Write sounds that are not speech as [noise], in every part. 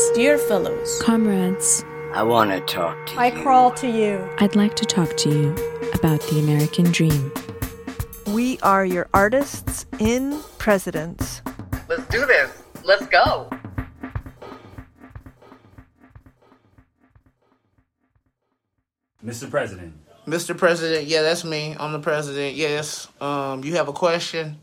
Friends, Dear fellows, comrades, I want to talk to I you. crawl to you. I'd like to talk to you about the American dream. We are your artists in presidents. Let's do this. Let's go. Mr. President, Mr. President, yeah, that's me. I'm the president. Yes. Um, you have a question?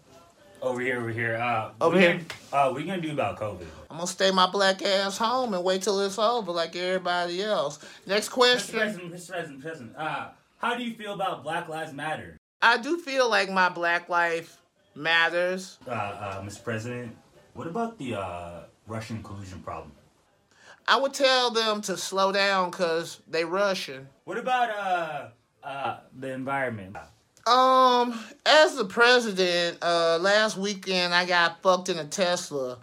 Over here, over here. Uh, Over here. Gonna, uh, we gonna do about COVID. I'm gonna stay my black ass home and wait till it's over like everybody else. Next Mr. question. President, Mr. President, President. Uh, how do you feel about Black Lives Matter? I do feel like my black life matters. Uh, uh, Mr. President, what about the uh, Russian collusion problem? I would tell them to slow down because they Russian. What about uh, uh, the environment? Um, as the president, uh, last weekend I got fucked in a Tesla,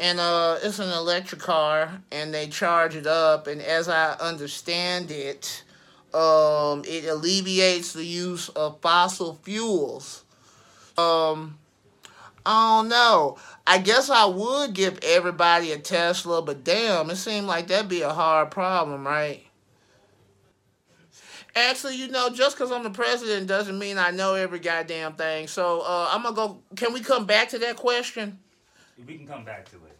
and uh, it's an electric car, and they charge it up, and as I understand it, um, it alleviates the use of fossil fuels. Um, I don't know. I guess I would give everybody a Tesla, but damn, it seemed like that'd be a hard problem, right? Actually, you know, just because I'm the president doesn't mean I know every goddamn thing. So uh, I'm gonna go. Can we come back to that question? We can come back to it.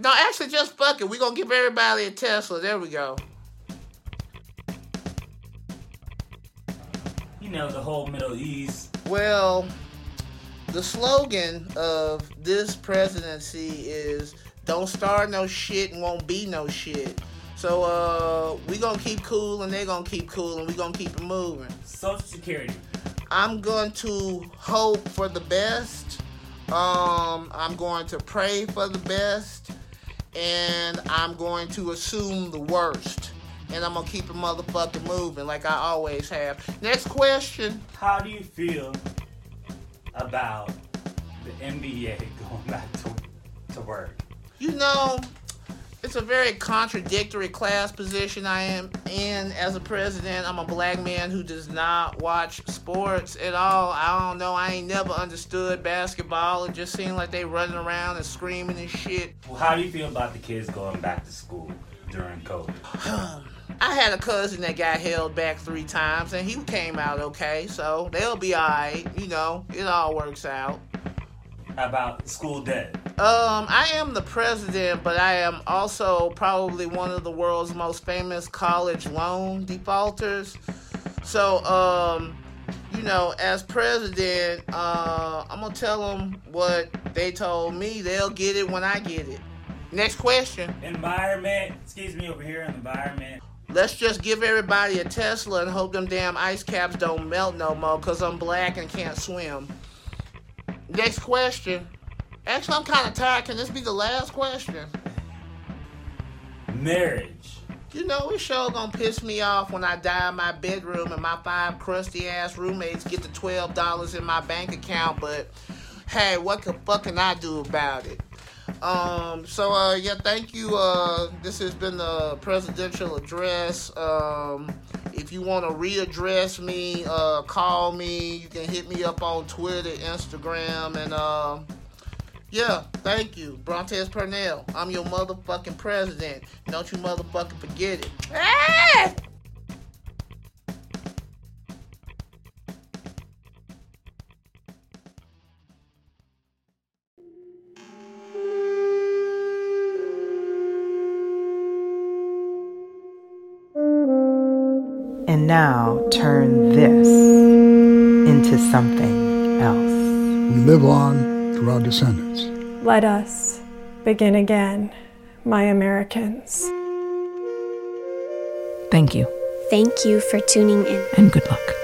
No, actually, just fuck it. We're gonna give everybody a Tesla. There we go. You know, the whole Middle East. Well, the slogan of this presidency is "Don't start no shit and won't be no shit." So uh, we gonna keep cool and they gonna keep cool and we gonna keep it moving. Social Security. I'm going to hope for the best. Um, I'm going to pray for the best, and I'm going to assume the worst. And I'm gonna keep it motherfucking moving like I always have. Next question. How do you feel about the NBA [laughs] going back to, to work? You know, it's a very contradictory class position I am in as a president. I'm a black man who does not watch sports at all. I don't know. I ain't never understood basketball. It just seemed like they running around and screaming and shit. Well, how do you feel about the kids going back to school during COVID? [sighs] I had a cousin that got held back three times and he came out okay, so they'll be alright. You know, it all works out. How about school debt? Um, I am the president, but I am also probably one of the world's most famous college loan defaulters. So, um, you know, as president, uh, I'm gonna tell them what they told me. They'll get it when I get it. Next question. Environment. Excuse me, over here, environment. Let's just give everybody a Tesla and hope them damn ice caps don't melt no more because I'm black and can't swim. Next question. Actually, I'm kind of tired. Can this be the last question? Marriage. You know, it sure gonna piss me off when I die in my bedroom and my five crusty ass roommates get the twelve dollars in my bank account. But hey, what the fuck can I do about it? Um, so uh, yeah, thank you. Uh, this has been the presidential address. Um, if you want to readdress me, uh, call me. You can hit me up on Twitter, Instagram, and um. Yeah, thank you. Brontez Purnell. I'm your motherfucking president. Don't you motherfucking forget it. Ah! And now turn this into something else. We live on through our descendants. Let us begin again, my Americans. Thank you, thank you for tuning in. and good luck.